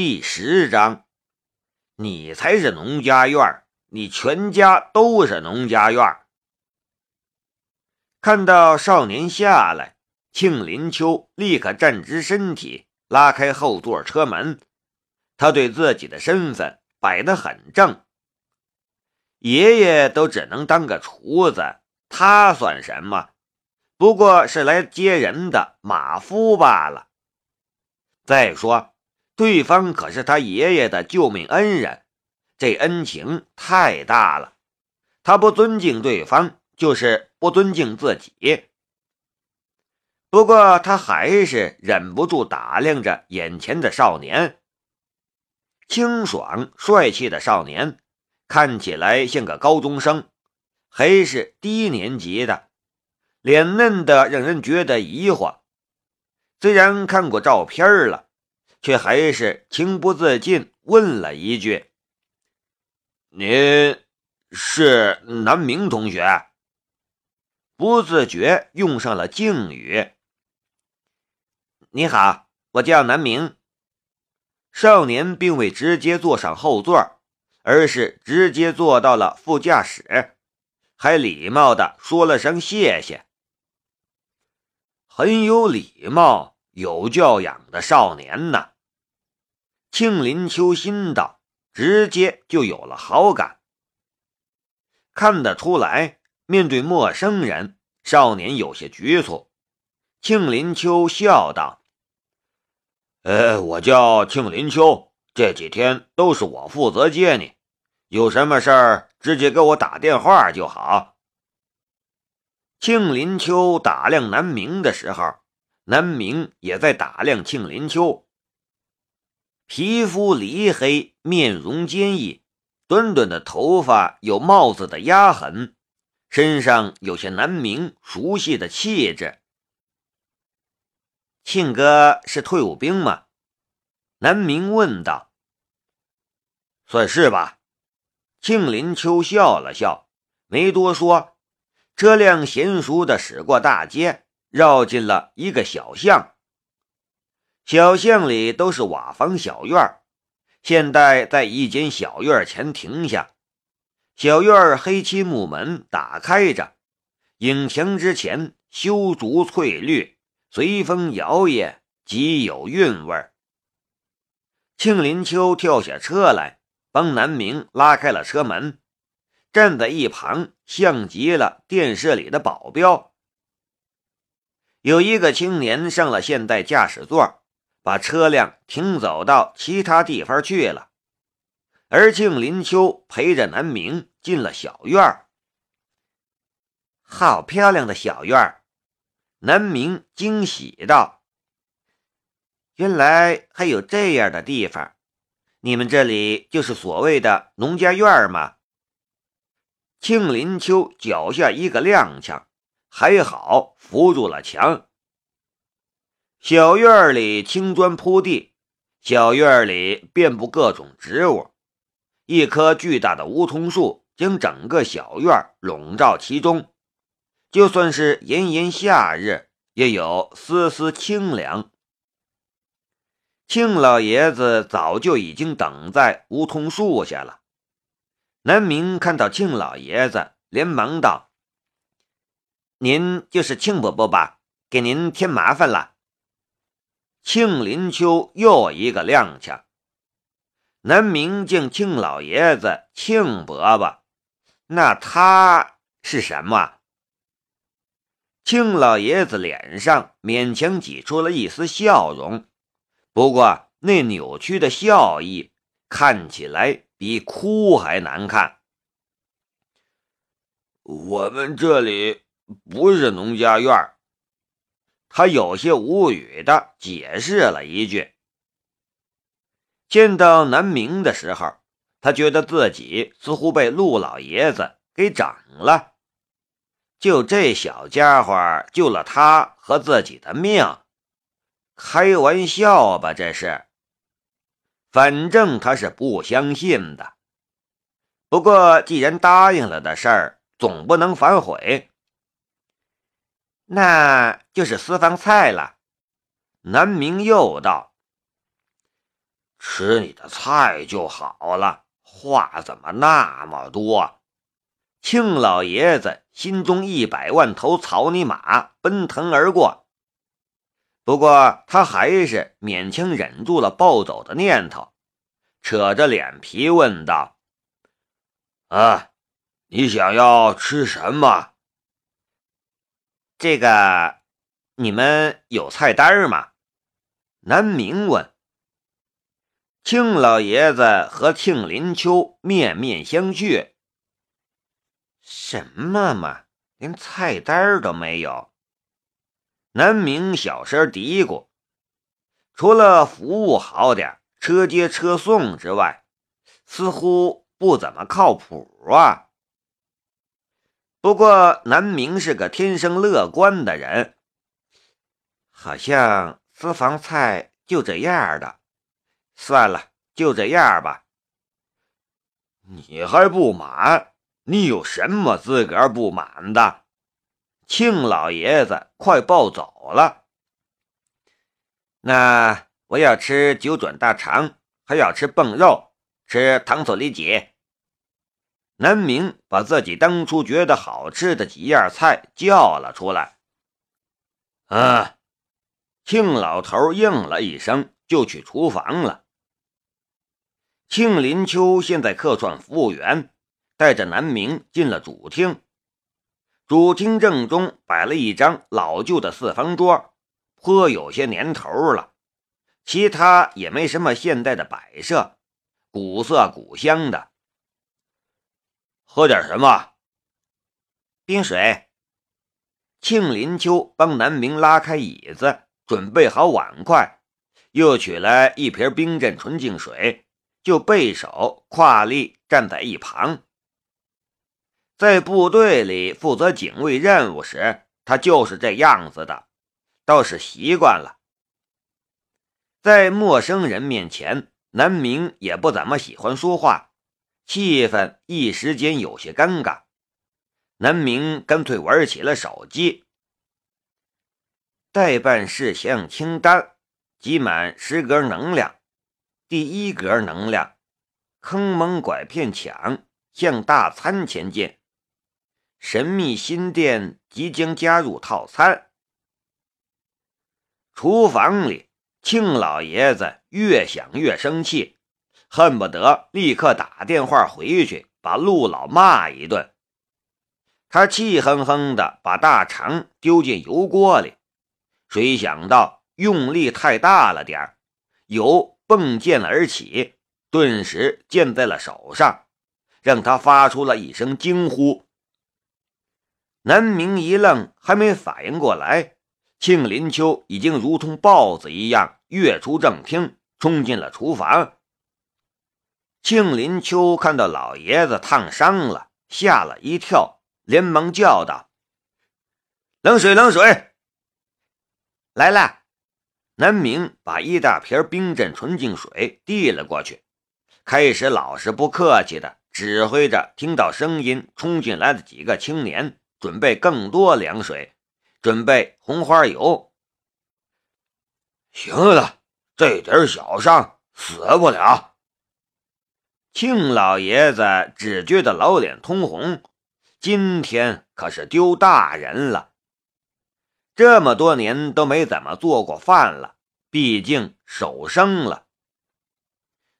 第十章，你才是农家院你全家都是农家院看到少年下来，庆林秋立刻站直身体，拉开后座车门。他对自己的身份摆得很正。爷爷都只能当个厨子，他算什么？不过是来接人的马夫罢了。再说，对方可是他爷爷的救命恩人，这恩情太大了。他不尊敬对方，就是不尊敬自己。不过他还是忍不住打量着眼前的少年，清爽帅气的少年。看起来像个高中生，还是低年级的，脸嫩的让人觉得疑惑。虽然看过照片了，却还是情不自禁问了一句：“您是南明同学？”不自觉用上了敬语。“你好，我叫南明。”少年并未直接坐上后座。而是直接坐到了副驾驶，还礼貌的说了声谢谢。很有礼貌、有教养的少年呢。庆林秋心道，直接就有了好感。看得出来，面对陌生人，少年有些局促。庆林秋笑道：“呃，我叫庆林秋，这几天都是我负责接你。”有什么事儿，直接给我打电话就好。庆林秋打量南明的时候，南明也在打量庆林秋。皮肤黧黑，面容坚毅，短短的头发有帽子的压痕，身上有些南明熟悉的气质。庆哥是退伍兵吗？南明问道。算是吧。庆林秋笑了笑，没多说。车辆娴熟的驶过大街，绕进了一个小巷。小巷里都是瓦房小院现在在一间小院前停下。小院黑漆木门打开着，影墙之前修竹翠绿，随风摇曳，极有韵味庆林秋跳下车来。帮南明拉开了车门，站在一旁，像极了电视里的保镖。有一个青年上了现代驾驶座，把车辆停走到其他地方去了。而庆林秋陪着南明进了小院，好漂亮的小院！南明惊喜道：“原来还有这样的地方。”你们这里就是所谓的农家院吗？庆林秋脚下一个踉跄，还好扶住了墙。小院里青砖铺地，小院里遍布各种植物，一棵巨大的梧桐树将整个小院笼罩其中，就算是炎炎夏日，也有丝丝清凉。庆老爷子早就已经等在梧桐树下了。南明看到庆老爷子，连忙道：“您就是庆伯伯吧？给您添麻烦了。”庆林秋又一个踉跄。南明镜庆老爷子庆伯伯，那他是什么？庆老爷子脸上勉强挤出了一丝笑容。不过，那扭曲的笑意看起来比哭还难看。我们这里不是农家院他有些无语的解释了一句。见到南明的时候，他觉得自己似乎被陆老爷子给整了。就这小家伙救了他和自己的命。开玩笑吧，这是。反正他是不相信的。不过既然答应了的事儿，总不能反悔。那就是私房菜了。南明又道：“吃你的菜就好了，话怎么那么多？庆老爷子心中一百万头草泥马奔腾而过，不过他还是勉强忍住了暴走的念头，扯着脸皮问道：“啊，你想要吃什么？这个，你们有菜单吗？”南明问。庆老爷子和庆林秋面面相觑。什么嘛，连菜单都没有。南明小声嘀咕：“除了服务好点，车接车送之外，似乎不怎么靠谱啊。”不过南明是个天生乐观的人，好像私房菜就这样的。算了，就这样吧。你还不满？你有什么资格不满的？庆老爷子快暴走了。那我要吃九转大肠，还要吃蹦肉，吃糖醋里脊。南明把自己当初觉得好吃的几样菜叫了出来。啊！庆老头应了一声，就去厨房了。庆林秋现在客串服务员，带着南明进了主厅。主厅正中摆了一张老旧的四方桌，颇有些年头了。其他也没什么现代的摆设，古色古香的。喝点什么？冰水。庆林秋帮南明拉开椅子，准备好碗筷，又取来一瓶冰镇纯净水。就背手跨立站在一旁，在部队里负责警卫任务时，他就是这样子的，倒是习惯了。在陌生人面前，南明也不怎么喜欢说话，气氛一时间有些尴尬。南明干脆玩起了手机，代办事项清单，集满十格能量。第一格能量，坑蒙拐骗抢，向大餐前进。神秘新店即将加入套餐。厨房里，庆老爷子越想越生气，恨不得立刻打电话回去把陆老骂一顿。他气哼哼的把大肠丢进油锅里，谁想到用力太大了点，油。迸溅而起，顿时溅在了手上，让他发出了一声惊呼。南明一愣，还没反应过来，庆林秋已经如同豹子一样跃出正厅，冲进了厨房。庆林秋看到老爷子烫伤了，吓了一跳，连忙叫道：“冷水，冷水，来了！”南明把一大瓶冰镇纯净水递了过去，开始老实不客气的指挥着听到声音冲进来的几个青年，准备更多凉水，准备红花油。行了，这点小伤死不了。庆老爷子只觉得老脸通红，今天可是丢大人了。这么多年都没怎么做过饭了，毕竟手生了。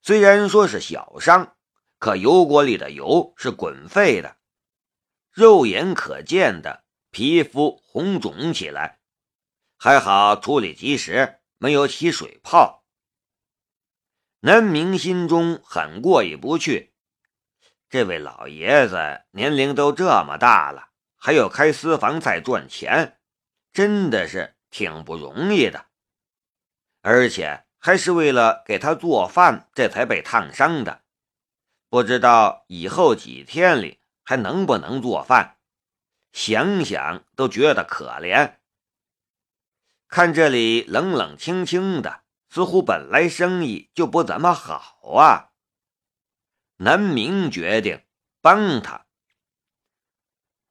虽然说是小伤，可油锅里的油是滚沸的，肉眼可见的皮肤红肿起来。还好处理及时，没有起水泡。南明心中很过意不去，这位老爷子年龄都这么大了，还要开私房菜赚钱。真的是挺不容易的，而且还是为了给他做饭，这才被烫伤的。不知道以后几天里还能不能做饭，想想都觉得可怜。看这里冷冷清清的，似乎本来生意就不怎么好啊。南明决定帮他。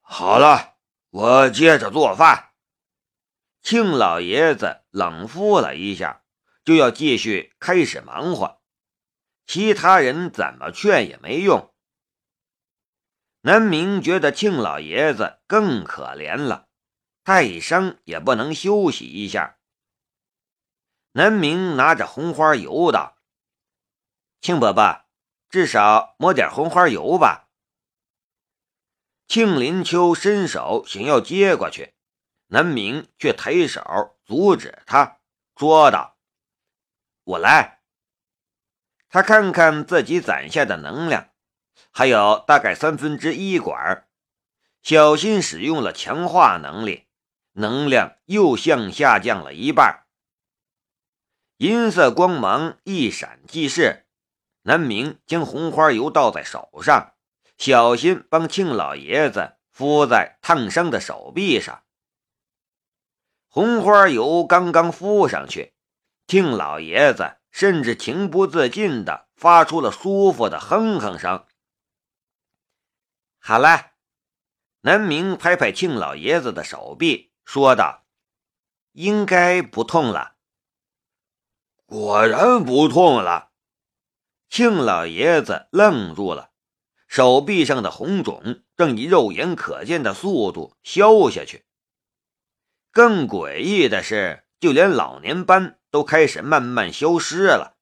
好了，我接着做饭。庆老爷子冷敷了一下，就要继续开始忙活。其他人怎么劝也没用。南明觉得庆老爷子更可怜了，太伤也不能休息一下。南明拿着红花油道：“庆伯伯，至少抹点红花油吧。”庆林秋伸手想要接过去，南明却抬手阻止他，说道：“我来。”他看看自己攒下的能量，还有大概三分之一管，小心使用了强化能力，能量又向下降了一半。银色光芒一闪即逝，南明将红花油倒在手上，小心帮庆老爷子敷在烫伤的手臂上。红花油刚刚敷上去，庆老爷子甚至情不自禁地发出了舒服的哼哼声。好了，南明拍拍庆老爷子的手臂，说道：“应该不痛了。”果然不痛了，庆老爷子愣住了，手臂上的红肿正以肉眼可见的速度消下去。更诡异的是，就连老年斑都开始慢慢消失了。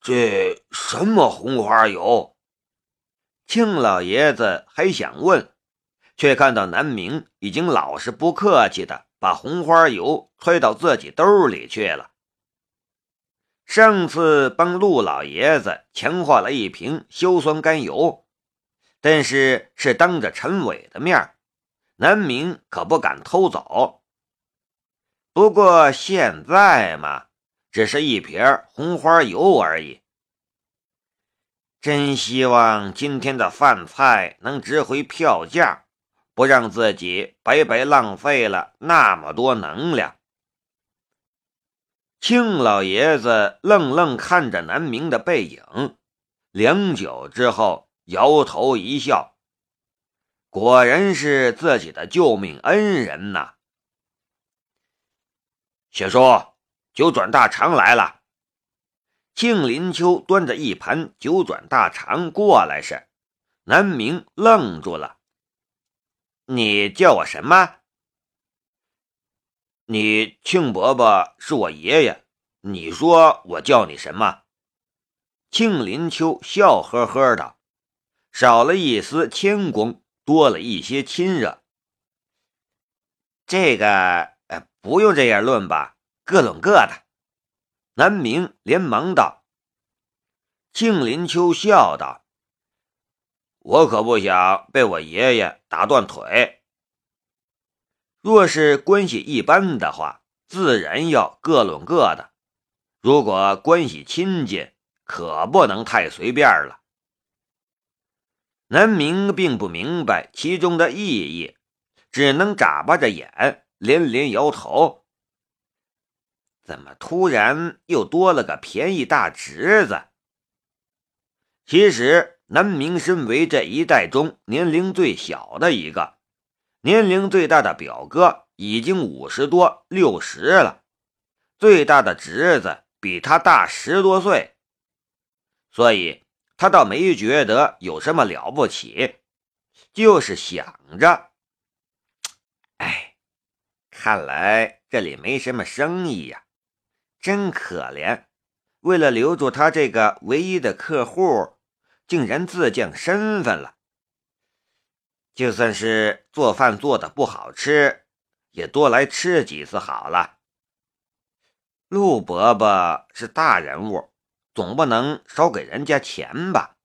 这什么红花油？庆老爷子还想问，却看到南明已经老实不客气的把红花油揣到自己兜里去了。上次帮陆老爷子强化了一瓶硝酸甘油，但是是当着陈伟的面，南明可不敢偷走。不过现在嘛，只是一瓶红花油而已。真希望今天的饭菜能值回票价，不让自己白白浪费了那么多能量。庆老爷子愣愣看着南明的背影，良久之后摇头一笑：“果然是自己的救命恩人呐！”雪叔，九转大肠来了。庆林秋端着一盘九转大肠过来时，南明愣住了：“你叫我什么？”你庆伯伯是我爷爷，你说我叫你什么？庆林秋笑呵呵的，少了一丝谦恭，多了一些亲热。这个，呃，不用这样论吧，各论各的。南明连忙道。庆林秋笑道：“我可不想被我爷爷打断腿。”若是关系一般的话，自然要各论各的；如果关系亲近，可不能太随便了。南明并不明白其中的意义，只能眨巴着眼，连连摇头。怎么突然又多了个便宜大侄子？其实南明身为这一代中年龄最小的一个。年龄最大的表哥已经五十多、六十了，最大的侄子比他大十多岁，所以他倒没觉得有什么了不起，就是想着，哎，看来这里没什么生意呀，真可怜，为了留住他这个唯一的客户，竟然自降身份了。就算是做饭做的不好吃，也多来吃几次好了。陆伯伯是大人物，总不能少给人家钱吧？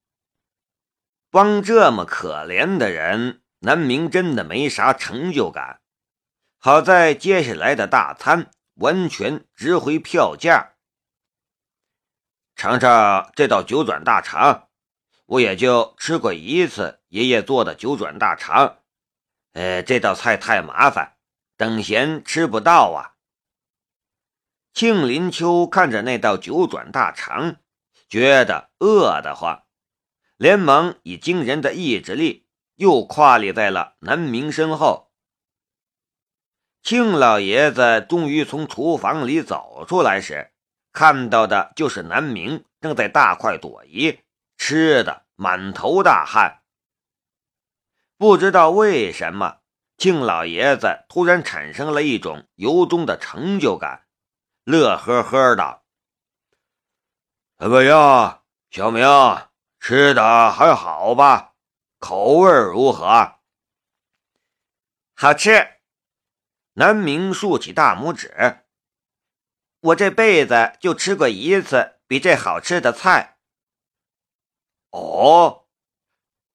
帮这么可怜的人，南明真的没啥成就感。好在接下来的大餐完全值回票价。尝尝这道九转大肠。我也就吃过一次爷爷做的九转大肠，呃，这道菜太麻烦，等闲吃不到啊。庆林秋看着那道九转大肠，觉得饿得慌，连忙以惊人的意志力又跨立在了南明身后。庆老爷子终于从厨房里走出来时，看到的就是南明。正在大快朵颐，吃的满头大汗。不知道为什么，庆老爷子突然产生了一种由衷的成就感，乐呵呵的：“怎么样，小明，吃的还好吧？口味如何？”好吃。南明竖起大拇指：“我这辈子就吃过一次比这好吃的菜。”哦，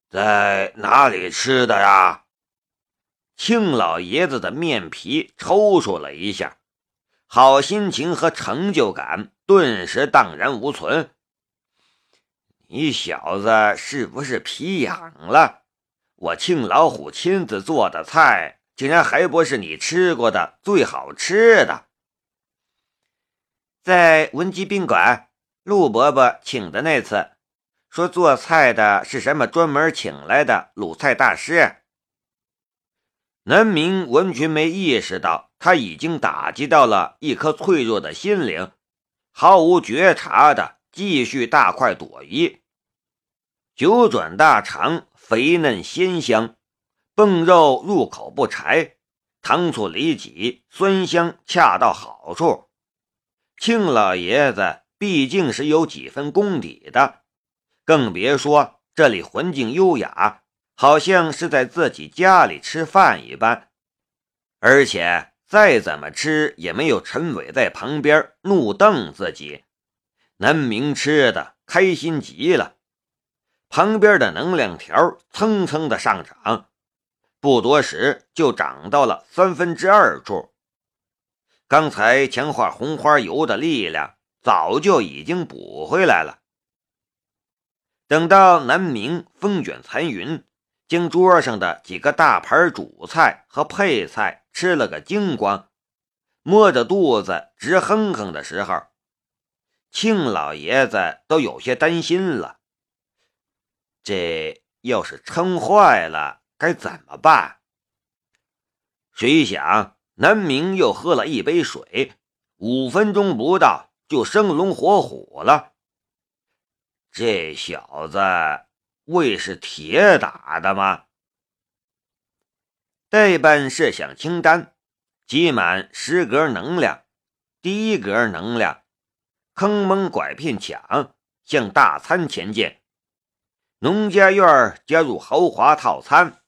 在哪里吃的呀？庆老爷子的面皮抽搐了一下，好心情和成就感顿时荡然无存。你小子是不是皮痒了？我庆老虎亲自做的菜。竟然还不是你吃过的最好吃的。在文姬宾馆，陆伯伯请的那次，说做菜的是什么专门请来的鲁菜大师。南明完全没意识到他已经打击到了一颗脆弱的心灵，毫无觉察的继续大快朵颐。九转大肠肥嫩鲜香。蹦肉入口不柴，糖醋里脊酸香恰到好处。庆老爷子毕竟是有几分功底的，更别说这里环境优雅，好像是在自己家里吃饭一般。而且再怎么吃也没有陈伟在旁边怒瞪自己。南明吃的开心极了，旁边的能量条蹭蹭的上涨。不多时就涨到了三分之二处。刚才强化红花油的力量早就已经补回来了。等到南明风卷残云，将桌上的几个大盘主菜和配菜吃了个精光，摸着肚子直哼哼的时候，庆老爷子都有些担心了。这要是撑坏了。该怎么办？谁想南明又喝了一杯水，五分钟不到就生龙活虎了。这小子胃是铁打的吗？代办设想清单：积满十格能量。第一格能量：坑蒙拐骗抢，向大餐前进。农家院加入豪华套餐。